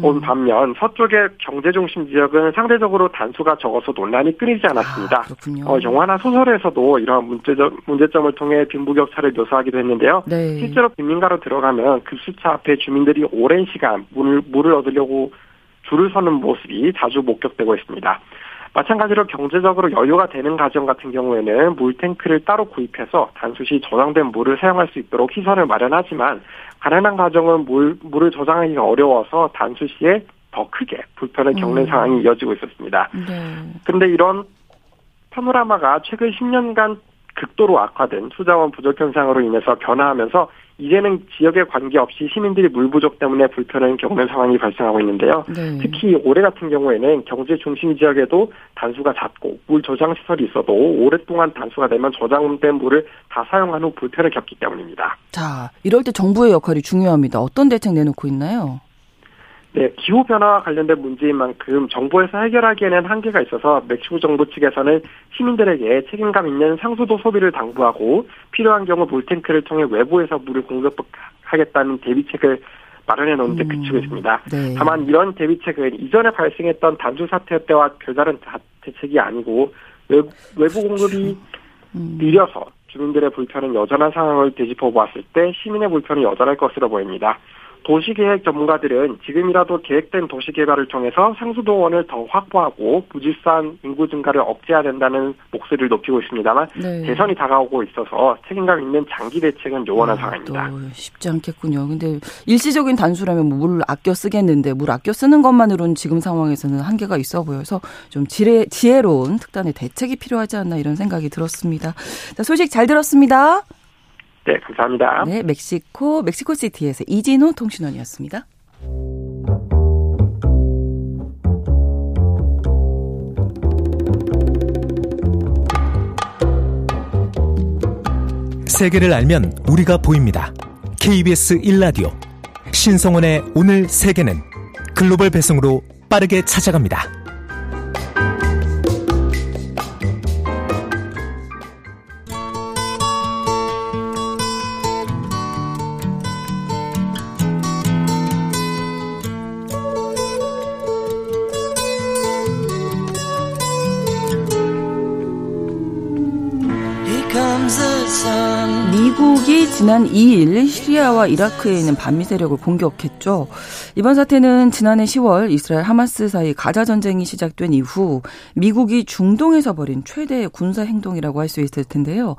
온 음. 반면 서쪽의 경제 중심 지역은 상대적으로 단수가 적어서 논란이 끊이지 않았습니다. 아, 그렇군요. 어, 영화나 소설에서도 이러한 문제점, 문제점을 통해 빈부격차를 묘사하기도 했는데요. 네. 실제로 빈민가로 들어가면 급수차 앞에 주민들이 오랜 시간 물을, 물을 얻으려고 줄을 서는 모습이 자주 목격되고 있습니다. 마찬가지로 경제적으로 여유가 되는 가정 같은 경우에는 물탱크를 따로 구입해서 단수 시 저장된 물을 사용할 수 있도록 시설을 마련하지만 가난한 가정은 물, 물을 저장하기가 어려워서 단수 시에 더 크게 불편을 겪는 음. 상황이 이어지고 있었습니다. 네. 그런데 이런 파노라마가 최근 10년간 극도로 악화된 수자원 부족 현상으로 인해서 변화하면서 이제는 지역에 관계없이 시민들이 물 부족 때문에 불편을 겪는 상황이 발생하고 있는데요. 네. 특히 올해 같은 경우에는 경제 중심 지역에도 단수가 잦고 물 저장 시설이 있어도 오랫동안 단수가 되면 저장된 물을 다 사용한 후 불편을 겪기 때문입니다. 자, 이럴 때 정부의 역할이 중요합니다. 어떤 대책 내놓고 있나요? 네, 기후 변화와 관련된 문제인 만큼 정부에서 해결하기에는 한계가 있어서 멕시코 정부 측에서는 시민들에게 책임감 있는 상수도 소비를 당부하고 필요한 경우 물탱크를 통해 외부에서 물을 공급하겠다는 대비책을 마련해 놓는데 음, 그치고 있습니다. 네. 다만 이런 대비책은 이전에 발생했던 단수 사태 때와 별다른 자- 대책이 아니고 외부, 외부 공급이 음. 느려서 주민들의 불편은 여전한 상황을 되짚어 보았을 때 시민의 불편은 여전할 것으로 보입니다. 도시계획 전문가들은 지금이라도 계획된 도시개발을 통해서 상수도원을 더 확보하고 부질산 인구 증가를 억제해야 된다는 목소리를 높이고 있습니다만 네. 대선이 다가오고 있어서 책임감 있는 장기 대책은 요원한 아, 상황입니다. 또 쉽지 않겠군요. 근데 일시적인 단수라면 뭐 물을 아껴 쓰겠는데 물 아껴 쓰는 것만으로는 지금 상황에서는 한계가 있어 보여서 좀 지혜, 지혜로운 특단의 대책이 필요하지 않나 이런 생각이 들었습니다. 자, 소식 잘 들었습니다. 네, 감사합니다. 네, 멕시코 멕시코 시티에서 이진호 통신원이었습니다. 세계를 알면 우리가 보입니다. KBS 1라디오 신성원의 오늘 세계는 글로벌 배송으로 빠르게 찾아갑니다. 지난 2일 시리아와 이라크에 있는 반미 세력을 공격했죠. 이번 사태는 지난해 10월 이스라엘 하마스 사이 가자 전쟁이 시작된 이후 미국이 중동에서 벌인 최대 군사 행동이라고 할 수 있을 텐데요.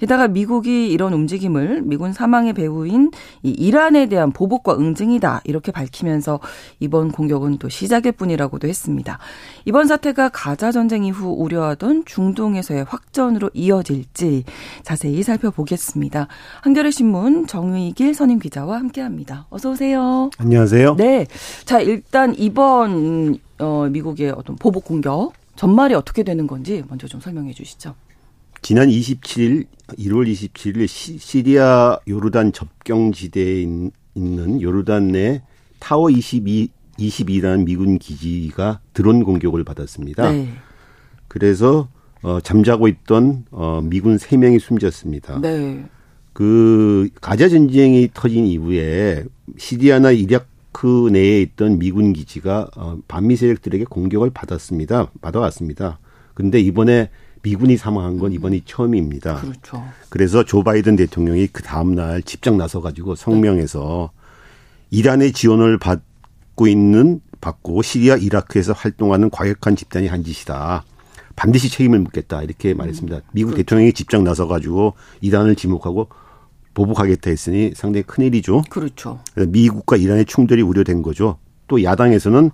게다가 미국이 이런 움직임을 미군 사망의 배후인 이 이란에 대한 보복과 응징이다 이렇게 밝히면서 이번 공격은 또 시작일 뿐이라고도 했습니다. 이번 사태가 가자 전쟁 이후 우려하던 중동에서의 확전으로 이어질지 자세히 살펴보겠습니다. 한겨레 신문 정의길 선임 기자와 함께합니다. 어서 오세요. 안녕하세요. 네, 자 일단 이번 어, 미국의 어떤 보복 공격 전말이 어떻게 되는 건지 먼저 좀 설명해 주시죠. 지난 27일 1월 27일 시, 리아 요르단 접경 지대에 있는 요르단 내 타워 22 22라는 미군 기지가 드론 공격을 받았습니다. 네. 그래서 어, 잠자고 있던 어, 미군 3명이 숨졌습니다. 네. 그 가자 전쟁이 터진 이후에 시리아나 이 라크 내에 있던 미군 기지가 어, 반미 세력들에게 공격을 받았습니다. 받아왔습니다. 근데 이번에 미군이 사망한 건 이번이 처음입니다. 그렇죠. 그래서 조 바이든 대통령이 그 다음 날 집장 나서 가지고 성명에서 이란의 지원을 받고 있는 받고 시리아 이라크에서 활동하는 과격한 집단이 한 짓이다. 반드시 책임을 묻겠다 이렇게 말했습니다. 미국 그렇죠. 대통령이 집장 나서 가지고 이란을 지목하고 보복하겠다 했으니 상당히 큰 일이죠. 그렇죠. 미국과 이란의 충돌이 우려된 거죠. 또 야당에서는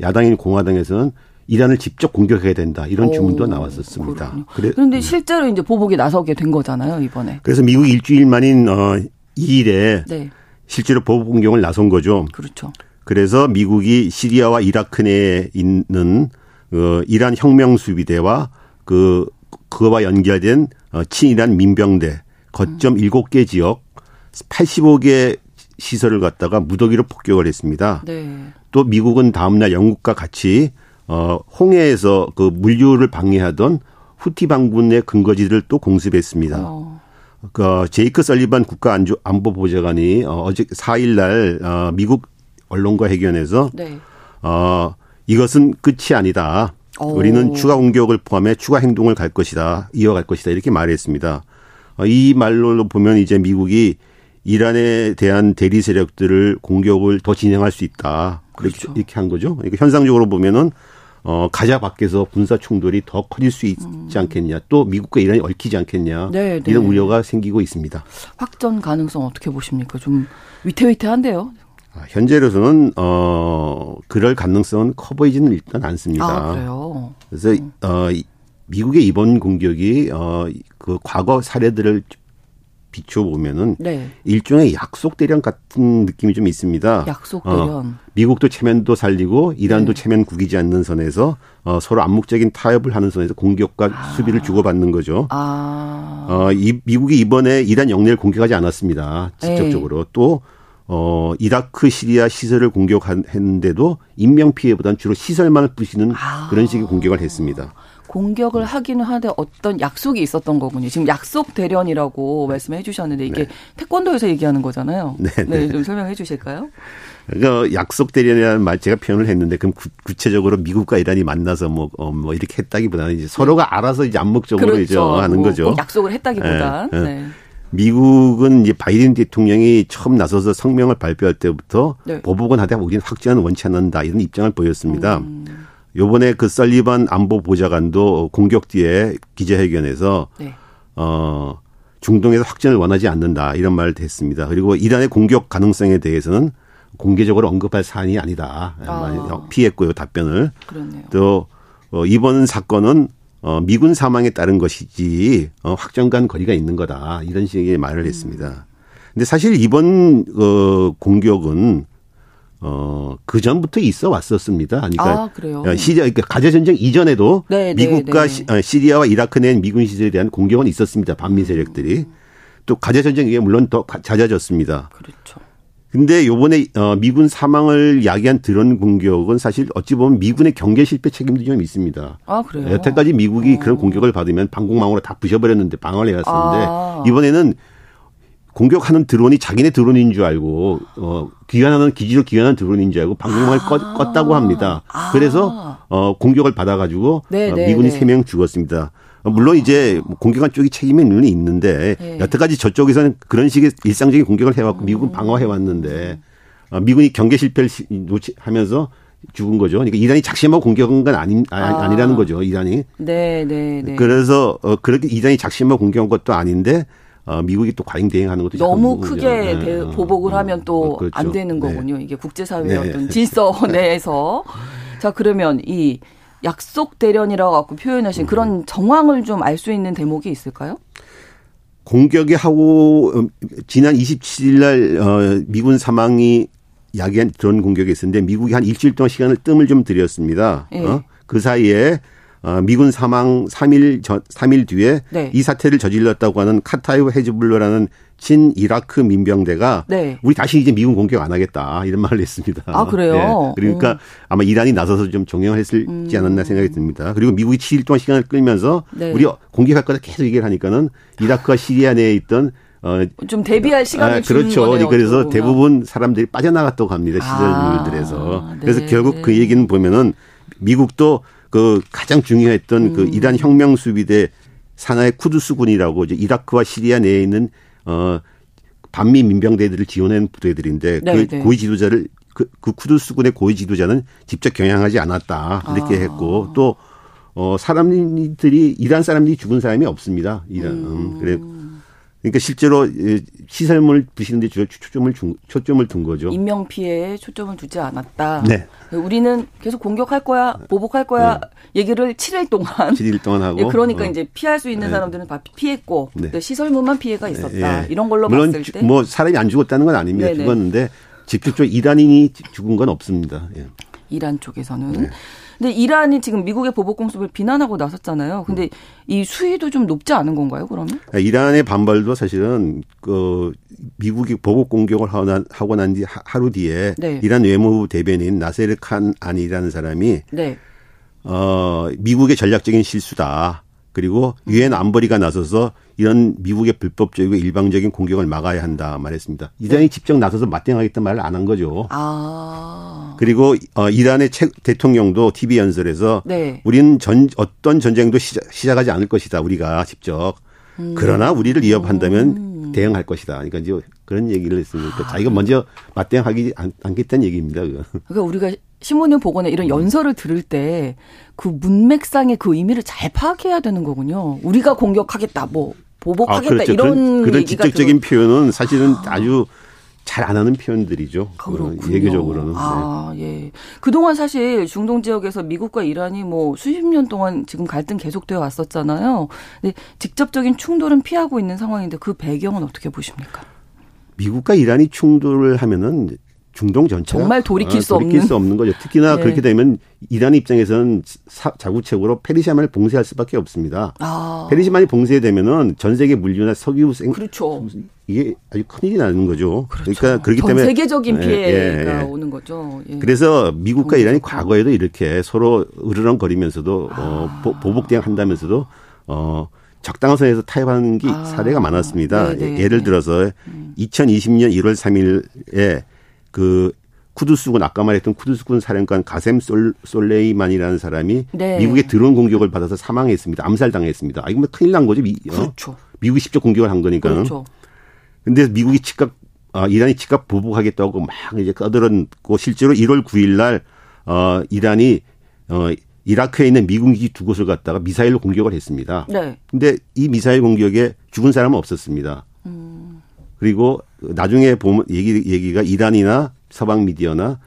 야당인 공화당에서는 이란을 직접 공격해야 된다 이런 주문도 나왔었습니다. 그래, 그런데 네. 실제로 이제 보복이 나서게 된 거잖아요 이번에. 그래서 미국 일주일 만인 어 2일에 네. 실제로 보복 공격을 나선 거죠. 그렇죠. 그래서 미국이 시리아와 이라크 내에 있는 어 이란 혁명 수비대와 그 그와 연결된 어 친이란 민병대 거점 음. 7개 지역 85개 시설을 갖다가 무더기로 폭격을 했습니다. 네. 또 미국은 다음날 영국과 같이 어, 홍해에서 그 물류를 방해하던 후티 반군의 근거지를 또 공습했습니다. 어. 그 제이크 설리반 국가 안보보좌관이 어, 어제 4일 날 어, 미국 언론과 회견에서 네. 어, 이것은 끝이 아니다. 오. 우리는 추가 공격을 포함해 추가 행동을 갈 것이다. 이어갈 것이다. 이렇게 말했습니다. 어, 이 말로 보면 이제 미국이 이란에 대한 대리 세력들을 공격을 더 진행할 수 있다. 그렇죠. 이렇게 한 거죠. 그러니까 현상적으로 보면은 어, 가자 밖에서 군사 충돌이 더 커질 수 있지 음. 않겠냐. 또 미국과 이란이 얽히지 않겠냐. 네, 네. 이런 우려가 생기고 있습니다. 확전 가능성 어떻게 보십니까? 좀 위태위태한데요. 아, 현재로서는 어 그럴 가능성은 커 보이지는 일단 않습니다. 아, 그래요. 그래서 음. 어 미국의 이번 공격이 어그 과거 사례들을 비춰보면은 네. 일종의 약속 대련 같은 느낌이 좀 있습니다. 약속 대련. 어, 미국도 체면도 살리고 이란도 네. 체면 구기지 않는 선에서 어, 서로 암묵적인 타협을 하는 선에서 공격과 아. 수비를 주고받는 거죠. 아. 어, 이, 미국이 이번에 이란 영내를 공격하지 않았습니다. 직접적으로 네. 또 어, 이라크 시리아 시설을 공격했는데도 인명 피해보다는 주로 시설만을 부시는 아. 그런 식의 공격을 했습니다. 공격을 하기는 하되 어떤 약속이 있었던 거군요. 지금 약속 대련이라고 말씀해 주셨는데 이게 네. 태권도에서 얘기하는 거잖아요. 네, 네. 네좀 설명해 주실까요? 그러니까 약속 대련이라는 말 제가 표현을 했는데 그럼 구, 체적으로 미국과 이란이 만나서 뭐, 어, 뭐 이렇게 했다기보다는 이제 서로가 알아서 이제 암묵적으로 그렇죠. 이제 하는 뭐 거죠. 약속을 했다기보다. 네. 네. 미국은 이제 바이든 대통령이 처음 나서서 성명을 발표할 때부터 네. 보복은 하되 우리는 확전은 원치 않는다 이런 입장을 보였습니다. 음. 요번에 그 썰리반 안보 보좌관도 공격 뒤에 기자회견에서 네. 어 중동에서 확전을 원하지 않는다 이런 말을 했습니다. 그리고 이란의 공격 가능성에 대해서는 공개적으로 언급할 사안이 아니다. 아. 피했고요 답변을. 그렇네요. 또 어, 이번 사건은 어, 미군 사망에 따른 것이지 어, 확정간 거리가 있는 거다 이런 식의 말을 음. 했습니다. 근데 사실 이번 어, 공격은 어, 그 전부터 있어 왔었습니다. 그러니까 아, 그래요? 어, 시리아, 그러니까 가자 전쟁 이전에도 네, 네 미국과 네, 네. 시, 시리아와 이라크 내 미군 시설에 대한 공격은 있었습니다. 반미 세력들이. 음. 또 가자 전쟁 이게 물론 더 잦아졌습니다. 그렇죠. 근데 요번에 어 미군 사망을 야기한 드론 공격은 사실 어찌 보면 미군의 경계 실패 책임도 좀 있습니다. 아, 그래요? 여태까지 미국이 어. 그런 공격을 받으면 방공망으로 다 부셔버렸는데 방어를 해왔었는데 아. 이번에는 공격하는 드론이 자기네 드론인 줄 알고 어 귀환하는 기지로 귀환하는 드론인 줄 알고 방공망을 아. 껐, 다고 합니다. 아. 그래서 어 공격을 받아가지고 네, 어, 네, 미군이 세 명 죽었습니다. 물론 이제 공격한 쪽이 책임이 있는 있는데 네. 여태까지 저쪽에서는 그런 식의 일상적인 공격을 해왔고 미국은 방어해 왔는데 어, 미군이 경계 실패를 하면서 죽은 거죠. 그러니까 이란이 작심하고 공격한 건 아니, 아, 아. 아니라는 거죠. 이란이. 네, 네, 네. 그래서 어, 그렇게 이란이 작심하고 공격한 것도 아닌데 어, 미국이 또 과잉 대응하는 것도 너무. 크게 네, 대- 어, 보복을 어, 하면 또 어, 그렇죠. 안 되는 네. 거군요. 이게 국제사회의 네. 어떤 질서 [LAUGHS] [LAUGHS] 내에서. 자, 그러면 이 약속 대련이라고 갖고 표현하신 음. 그런 정황을 좀 알 수 있는 대목이 있을까요? 공격이 하고 어, 지난 27일 날 어, 미군 사망이 야기한 드론 공격이 있었는데 미국이 한 일주일 동안 시간을 뜸을 좀 들였습니다. 예. 어? 그 사이에 어, 미군 사망 3일 전 3일 뒤에 네. 이 사태를 저질렀다고 하는 카타이브 헤즈블러라는 친 이라크 민병대가 네. 우리 다시 이제 미군 공격 안 하겠다 이런 말을 했습니다. 아, 그래요? 음. 네. 그러니까 아마 이란이 나서서 좀 종용을 했을지 않았나 생각이 듭니다. 그리고 미국이 7일 동안 시간을 끌면서 네. 우리 공격할 거다 계속 얘기를 하니까는 이라크와 시리아 내에 있던 어좀 대비할 시간을 아, 그렇죠. 거네요. 그래서 보면. 대부분 사람들이 빠져나갔다고 합니다. 아, 시설물들에서. 네. 그래서 결국 그 얘기는 보면은 미국도 그 가장 중요했던 음. 그 이란 혁명 수비대 산하의 쿠두스군이라고 이제 이라크와 시리아 내에 있는 어 반미 민병대들을 지원하는 부대들인데 네, 그 네. 고위 지도자를 그, 그 쿠두스군의 고위 지도자는 직접 경영하지 않았다 이렇게 아. 했고 또 어, 사람들이, 이란 사람들이 죽은 사람이 없습니다. 이란, 음, 그래. 그러니까 실제로 예, 시설물 부시는데 주- 초점을 준, 초점을 둔 거죠. 인명 피해에 초점을 두지 않았다. 네. 우리는 계속 공격할 거야, 보복할 거야 얘기를 7일 동안 7일 동안 하고. 예, 그러니까 어. 이제 피할 수 있는 네. 사람들은 다 피했고 네. 시설물만 피해가 있었다. 예. 이런 걸로 물론 봤을 때 뭐 사람이 안 죽었다는 건 아닙니다. 네네. 죽었는데 직접적으로 이란인이 죽은 건 없습니다. 예. 이란 쪽에서는. 네. 근데 이란이 지금 미국의 보복 공습을 비난하고 나섰잖아요. 근데 음. 이 수위도 좀 높지 않은 건가요, 그러면? 이란의 반발도 사실은 그 미국이 보복 공격을 하고 난, 뒤 하루 뒤에 네. 이란 외무부 대변인 나세르 칸 안이라는 사람이 네. 어, 미국의 전략적인 실수다. 그리고 유엔 안보리가 나서서 이런 미국의 불법적이고 일방적인 공격을 막아야 한다 말했습니다. 이란이 직접 나서서 맞대응하겠다는 말을 안 한 거죠. 아. 그리고 어, 이란의 최, 대통령도 TV 연설에서 네. 우리는 전 어떤 전쟁도 시작, 시작 하지 않을 것이다. 우리가 직접. 음. 그러나 우리를 위협한다면 대응할 것이다. 그러니까 이제 그런 얘기를 했으니까 자기가 먼저 맞대응하기 않, 않겠다는 얘기입니다. 그거. 그러니까 우리가 신문을 보거나 이런 연설을 들을 때 그 문맥상의 그 의미를 잘 파악해야 되는 거군요. 우리가 공격하겠다, 뭐 보복하겠다 이런 아, 그런, 그런 얘기가 직접적인 표현은 사실은 아 주 잘 안 하는 표현들이죠. 어, 그렇군요. 예교적으로는. 네. 아, 예. 그동안 사실 중동 지역에서 미국과 이란이 뭐 수십 년 동안 지금 갈등 계속되어 왔었잖아요. 근데 직접적인 충돌은 피하고 있는 상황인데 그 배경은 어떻게 보십니까? 미국과 이란이 충돌을 하면은 중동 전체가 정말 돌이킬 수 돌이킬 없는. 수 없는 거죠. 특히나 네. 그렇게 되면 이란 입장에서는 사- 자구책으로 페르시아만을 봉쇄할 수밖에 없습니다. 아. 페르시아만이 봉쇄되면은 전 세계 물류나 석유 생 그렇죠. 이게 아주 큰 일이 나는 거죠. 그렇죠. 러니까 그렇기 전 때문에 세계적인 예, 피해가 예, 예. 오는 거죠. 예. 그래서 미국과 이란이. 과거에도 이렇게 서로 으르렁거리면서도 어, 아. 보- 보복 대응한다면서도 어 적당한 선에서 타협하는 게 아. 사례가 많았습니다. 네네. 예를 들어서 2020년 1월 3일에 그 쿠두스군 아까 말했던 쿠두스군 사령관 가셈 솔, 솔레이만이라는 사람이 네. 미국의 드론 공격을 받아서 사망했습니다. 암살당했습니다. 아 이거 뭐 큰일 난 거죠. 미, 어? 그렇죠. 미국이 직접 공격을 한 거니까. 그렇죠. 근데 미국이 즉각 아, 이란이 즉각 보복하겠다고 막 이제 떠들었고 실제로 1월 9일 날 어, 이란이 어, 이라크에 있는 미군 기지 두 곳을 갖다가 미사일로 공격을 했습니다. 네. 근데 이 미사일 공격에 죽은 사람은 없었습니다. 음. 그리고 나중에 보면 얘기 얘기가 이란이나 서방 미디어나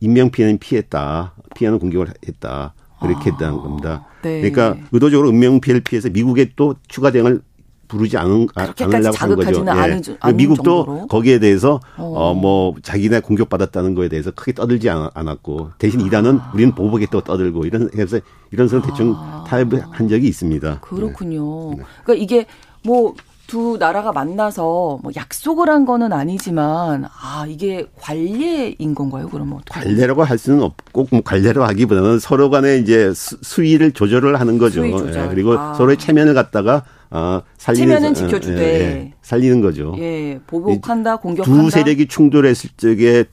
인명 피해는 피했다. 피하는 공격을 했다. 그렇게 했다는 겁니다. 네. 그러니까 의도적으로 인명 피해를 피해서 미국에 또 추가 대응을 부르지 않은 아, 않으려고 한 거죠. 않은 주- 않은 미국도 정도로? 거기에 대해서 어. 어뭐 자기네 공격 받았다는 거에 대해서 크게 떠들지 않- 않았고 대신 이란은 우리는 보복했다고 떠들고 이런 해서 이런 식으로 대충 타협을 한 적이 있습니다. 아. 그렇군요. 네. 그러니까 이게 뭐 두 나라가 만나서 뭐 약속을 한 거는 아니지만 아 이게 관례인 건가요? 그러면 어떻게? 관례라고 할 수는 없고 뭐 관례라고 하기보다는 서로 간에 이제 수, 수위를 조절을 하는 거죠. 조절. 예, 그리고 아. 서로의 체면을 갖다가 어, 살리는 체면은 어, 지켜주되. 예, 예, 살리는 거죠. 예, 보복한다, 공격한다. 두 세력이 충돌했을 적에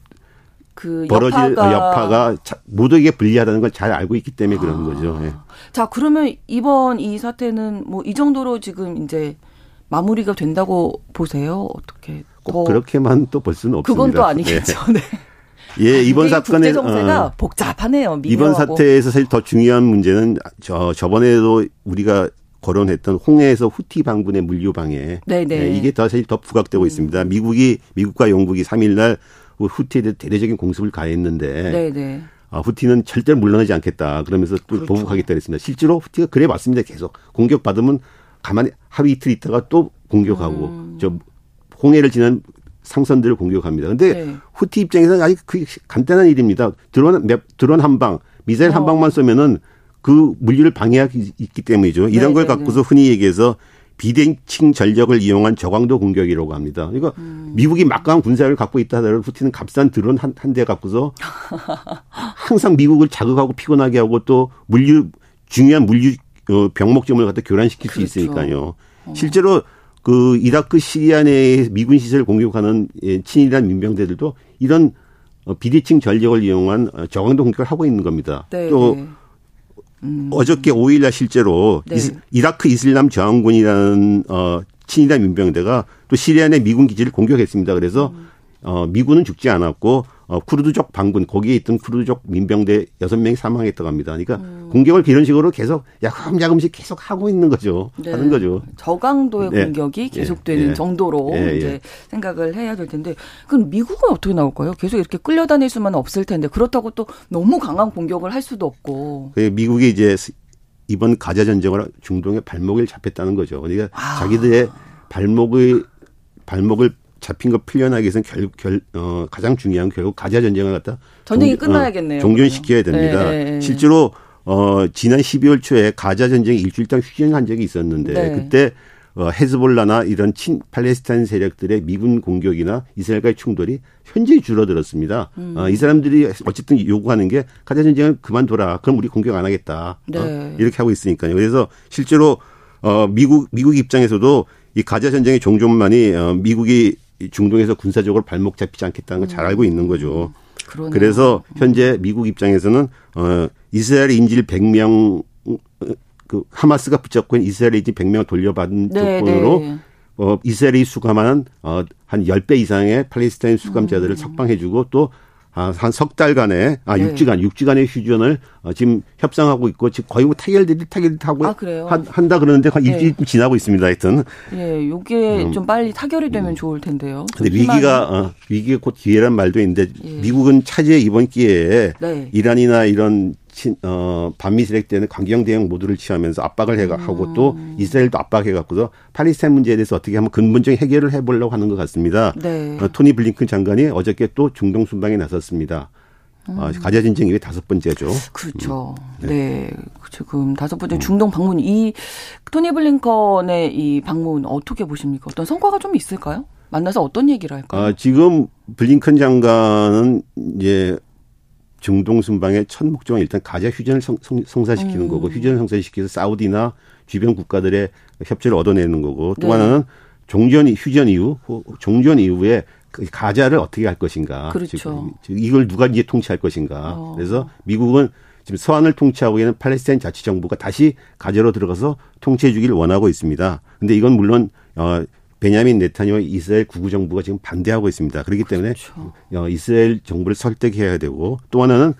그 벌어질 여파가, 여파가 자- 모두에게 불리하다는 걸 잘 알고 있기 때문에 그런 아. 거죠. 예. 자 그러면 이번 이 사태는 뭐 이 정도로 지금 이제 마무리가 된다고 보세요? 어떻게 꼭더 그렇게만 또 볼 수는 없습니다. 그건 또 아니겠죠. 네. 예, [LAUGHS] 예, 이번 정세가 어, 복잡하네요. 이번 미묘하고. 사태에서 사실 더 중요한 문제는 저 저번에도 우리가 거론했던 홍해에서 후티 방군의 물류 방해. 네네. 예, 이게 더 사실 더 부각되고 있습니다. 미국이 미국과 영국이 3일 날 후티에 대해 대대적인 공습을 가했는데 네네. 아, 후티는 절대 물러나지 않겠다. 그러면서 또 그렇죠. 보복하겠다 그랬습니다. 실제로 후티가 그래 왔습니다. 계속 공격 받으면 가만히 하루 이틀 있다가 또 공격하고 음. 저 홍해를 지난 상선들을 공격합니다. 근데 네. 후티 입장에서는 아주 그 간단한 일입니다. 드론 몇 드론 한 방, 미사일 한 어. 방만 쏘면은 그 물류를 방해하기 있기 때문이죠. 이런 네, 걸 네, 갖고서 흔히 얘기해서 비대칭 전력을 이용한 저강도 공격이라고 합니다. 그러니까 음. 미국이 막강한 군사를 갖고 있다 하더라도 후티는 값싼 드론 한한대 갖고서 [LAUGHS] 항상 미국을 자극하고 피곤하게 하고 또 물류 중요한 물류 어, 병목점을 갖다 교란시킬 그렇죠. 수 있으니까요. 실제로 그 이라크 시리아 내에 미군 시설 공격하는 예, 친일한 민병대들도 이런 어, 비대칭 전력을 이용한 어, 저강도 공격을 하고 있는 겁니다. 네. 또 네. 어저께 5일날 실제로 네. 이라크 이슬람 저항군이라는 어 친일한 민병대가 또 시리아 내 미군 기지를 공격했습니다. 그래서 음. 어 미군은 죽지 않았고 어 쿠르드족 반군 거기에 있던 쿠르드족 민병대 6명이 사망했다고 합니다. 그러니까 음. 공격을 이런 식으로 계속 야금야금씩 계속 하고 있는 거죠. 네. 하는 거죠. 저강도의 네. 공격이 예, 계속되는 예. 정도로 예, 예. 이제 생각을 해야 될 텐데 그럼 미국은 어떻게 나올까요? 계속 이렇게 끌려다닐 수만은 없을 텐데 그렇다고 또 너무 강한 공격을 할 수도 없고 그 미국이 이제 이번 가자 전쟁으로 중동의 발목을 잡혔다는 거죠. 그러니까 아. 자기들의 발목의 발목을 잡힌 거 풀려나기 위해서는 결, 결, 어, 가장 중요한 건 결국 가자 전쟁을 갖다 전쟁이 종- 끝나야겠네요, 어, 종전시켜야 됩니다. 그러면. 네, 네. 실제로 어, 지난 12월 초에 가자 전쟁이 일주일 동안 휴전한 적이 있었는데 네. 그때 어, 헤즈볼라나 이런 친 팔레스타인 세력들의 미군 공격이나 이스라엘과의 충돌이 현저히 줄어들었습니다. 음. 어, 이 사람들이 어쨌든 요구하는 게 가자 전쟁을 그만둬라. 그럼 우리 공격 안 하겠다. 네. 어, 이렇게 하고 있으니까요. 그래서 실제로 어, 미국 미국 입장에서도 이 가자 전쟁의 종전만이 어, 미국이 이 중동에서 군사적으로 발목 잡히지 않겠다는 걸잘 알고 있는 거죠. 그러네요. 그래서 현재 미국 입장에서는 어 이스라엘 인질 100명 그 하마스가 붙잡고 있는 이스라엘 인질 100명을 돌려받은 네, 조건으로 네. 어 이스라엘이 수감한 어한 10배 이상의 팔레스타인 수감자들을 석방해 주고 또 한 석 달간의 아 음. 네. 6주간 6주간의 휴전을 어, 지금 협상하고 있고 지금 거의 뭐 타결들이 타결하고 아? 한, 한다 그러는데 한 네. 일주일 지나고 있습니다. 하여튼 예, 요게 좀 빨리 타결이 되면 좋을 텐데요. 좀 음. 근데 위기가 어, 위기가 곧 기회란 말도 있는데 예. 미국은 차지의 이번 기회에 네. 이란이나 이런 친, 어, 반미 세력 때는 강경 대응 모드를 취하면서 압박을 해가 하고 또 음. 이스라엘도 압박해 갖고서 팔레스타인 문제에 대해서 어떻게 하면 근본적인 해결을 해보려고 하는 것 같습니다. 네. 어, 토니 블링컨 장관이 어저께 또 중동 순방에 나섰습니다. 음. 어, 가자 전쟁 이후에 다섯 번째죠. 그렇죠. 네. 지금 다섯 번째 중동 방문 이 토니 블링컨의 이 방문 어떻게 보십니까? 어떤 성과가 좀 있을까요? 만나서 어떤 얘기를 할까요? 아, 지금 블링컨 장관은 이제 중동 순방의 첫 목적은 일단 가자 휴전을 성, 사시키는 음. 거고 휴전을 성사시켜서 사우디나 주변 국가들의 협조를 얻어내는 거고 또 네. 하나는 종전 휴전 이후 후- 종전 이후에 그 가자를 어떻게 할 것인가. 그렇죠. 지금 이걸 누가 이제 통치할 것인가. 어. 그래서 미국은 지금 서한을 통치하고 있는 팔레스타인 자치정부가 다시 가자로 들어가서 통치해 주기를 원하고 있습니다. 근데 이건 물론 어 베냐민 네타냐후 이스라엘 구구 정부가 지금 반대하고 있습니다. 그렇기 때문에 그렇죠. 어, 이스라엘 정부를 설득해야 되고 또 하나는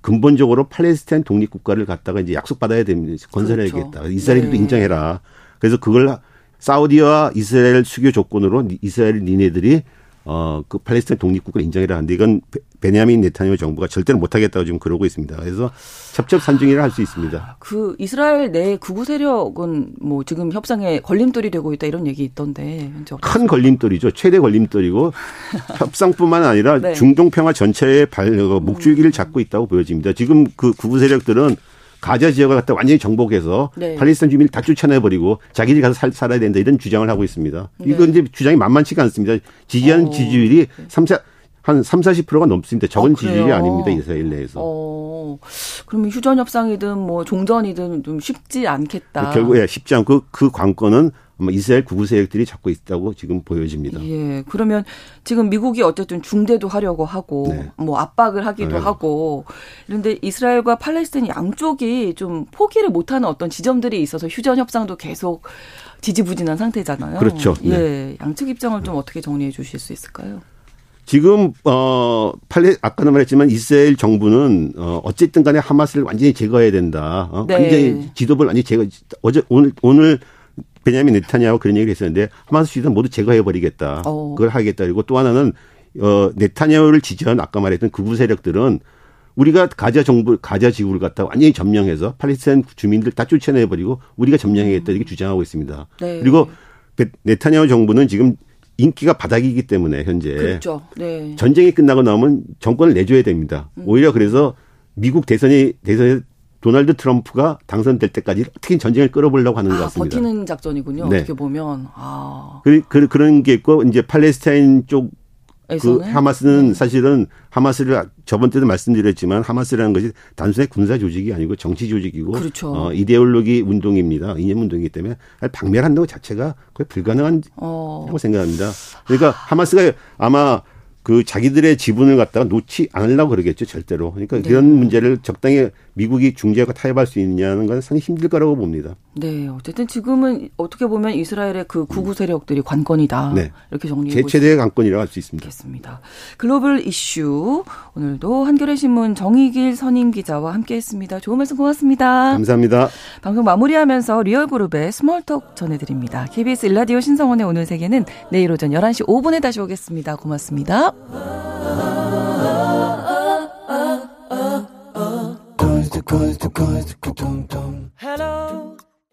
근본적으로 팔레스타인 독립 국가를 갖다가 이제 약속 받아야 됩니다. 건설해야겠다. 그렇죠. 이스라엘도 네. 인정해라. 그래서 그걸 사우디와 이스라엘 수교 조건으로 니- 이스라엘 니네들이 어, 그 팔레스타인 독립국을 인정해라 하는데 이건 베- 베냐민 네타냐후 정부가 절대로 못하겠다고 지금 그러고 있습니다. 그래서 첩첩산중이라 할 수 있습니다. 그 이스라엘 내 구구 세력은 뭐 지금 협상에 걸림돌이 되고 있다 이런 얘기 있던데 큰 걸림돌이죠. 최대 걸림돌이고 [LAUGHS] 협상뿐만 아니라 네. 중동 평화 전체의 발 어, 목줄기를 잡고 있다고 보여집니다. 지금 그 구구 세력들은 가자 지역을 갖다 완전히 정복해서 네. 팔레스타인 주민을 다 쫓아내버리고 자기들이 가서 살, 살아야 된다 이런 주장을 하고 있습니다. 이거 네. 이제 주장이 만만치가 않습니다. 지지하는 어, 지지율이 3, 4, 한 3, 40%가 넘습니다. 적은 어, 그래요? 지지율이 아닙니다. 이스라엘 내에서. 어, 그러면 휴전 협상이든 뭐 종전이든 좀 쉽지 않겠다. 결국에 쉽지 않고 그 관건은 아마 이스라엘 구구 세력들이 잡고 있다고 지금 보여집니다. 예. 그러면 지금 미국이 어쨌든 중대도 하려고 하고 네. 뭐 압박을 하기도 네. 하고 그런데 이스라엘과 팔레스타인 양쪽이 좀 포기를 못하는 어떤 지점들이 있어서 휴전 협상도 계속 지지부진한 상태잖아요. 그렇죠. 네. 예. 양측 입장을 좀 어떻게 정리해 주실 수 있을까요? 지금 어 팔레 아까도 말했지만 이스라엘 정부는 어 어쨌든 간에 하마스를 완전히 제거해야 된다. 어? 네. 완전히 지도부를 완전히 제거 어제 오늘 오늘 베냐민 네타냐후 그런 얘기를 했었는데 하마스 지도부 모두 제거해 버리겠다. 어. 그걸 하겠다. 그리고 또 하나는 어 네타냐후를 지지한 아까 말했던 극우 세력들은 우리가 가자 정부 가자 지구를 갖다 완전히 점령해서 팔레스타인 주민들 다 쫓아내 버리고 우리가 점령하겠다 이렇게 주장하고 있습니다. 네. 그리고 베- 네타냐후 정부는 지금 인기가 바닥이기 때문에 현재 그렇죠. 네. 전쟁이 끝나고 나면 정권을 내줘야 됩니다. 음. 오히려 그래서 미국 대선이 대선에 도널드 트럼프가 당선될 때까지 어떻게 전쟁을 끌어보려고 하는 것 아, 같습니다. 버티는 작전이군요. 네. 어떻게 보면. 아. 그, 그, 그런 게 있고 이제 팔레스타인 쪽 그 하마스는 네. 사실은 하마스를 저번 때도 말씀드렸지만 하마스라는 것이 단순히 군사 조직이 아니고 정치 조직이고 그렇죠. 어, 이데올로기 운동입니다. 이념 운동이기 때문에 박멸한다는 것 자체가 거의 불가능한 어. 라고 생각합니다. 그러니까 하마스가 아마 그 자기들의 지분을 갖다가 놓지 않으려고 그러겠죠, 절대로. 그러니까 네. 이런 문제를 적당히 미국이 중재하고 타협할 수 있느냐는 건 상당히 힘들 거라고 봅니다. 네, 어쨌든 지금은 어떻게 보면 이스라엘의 그 구구 세력들이 관건이다. 네. 이렇게 정리해 제 볼수 최대의 관건이라고 할 수 있습니다. 있겠습니다. 글로벌 이슈 오늘도 한겨레 신문 정희길 선임 기자와 함께했습니다. 좋은 말씀 고맙습니다. 감사합니다. 방송 마무리하면서 리얼그룹의 스몰톡 전해드립니다. KBS 일라디오 신성원의 오늘 세계는 내일 오전 11시 5분에 다시 오겠습니다. 고맙습니다. Hello.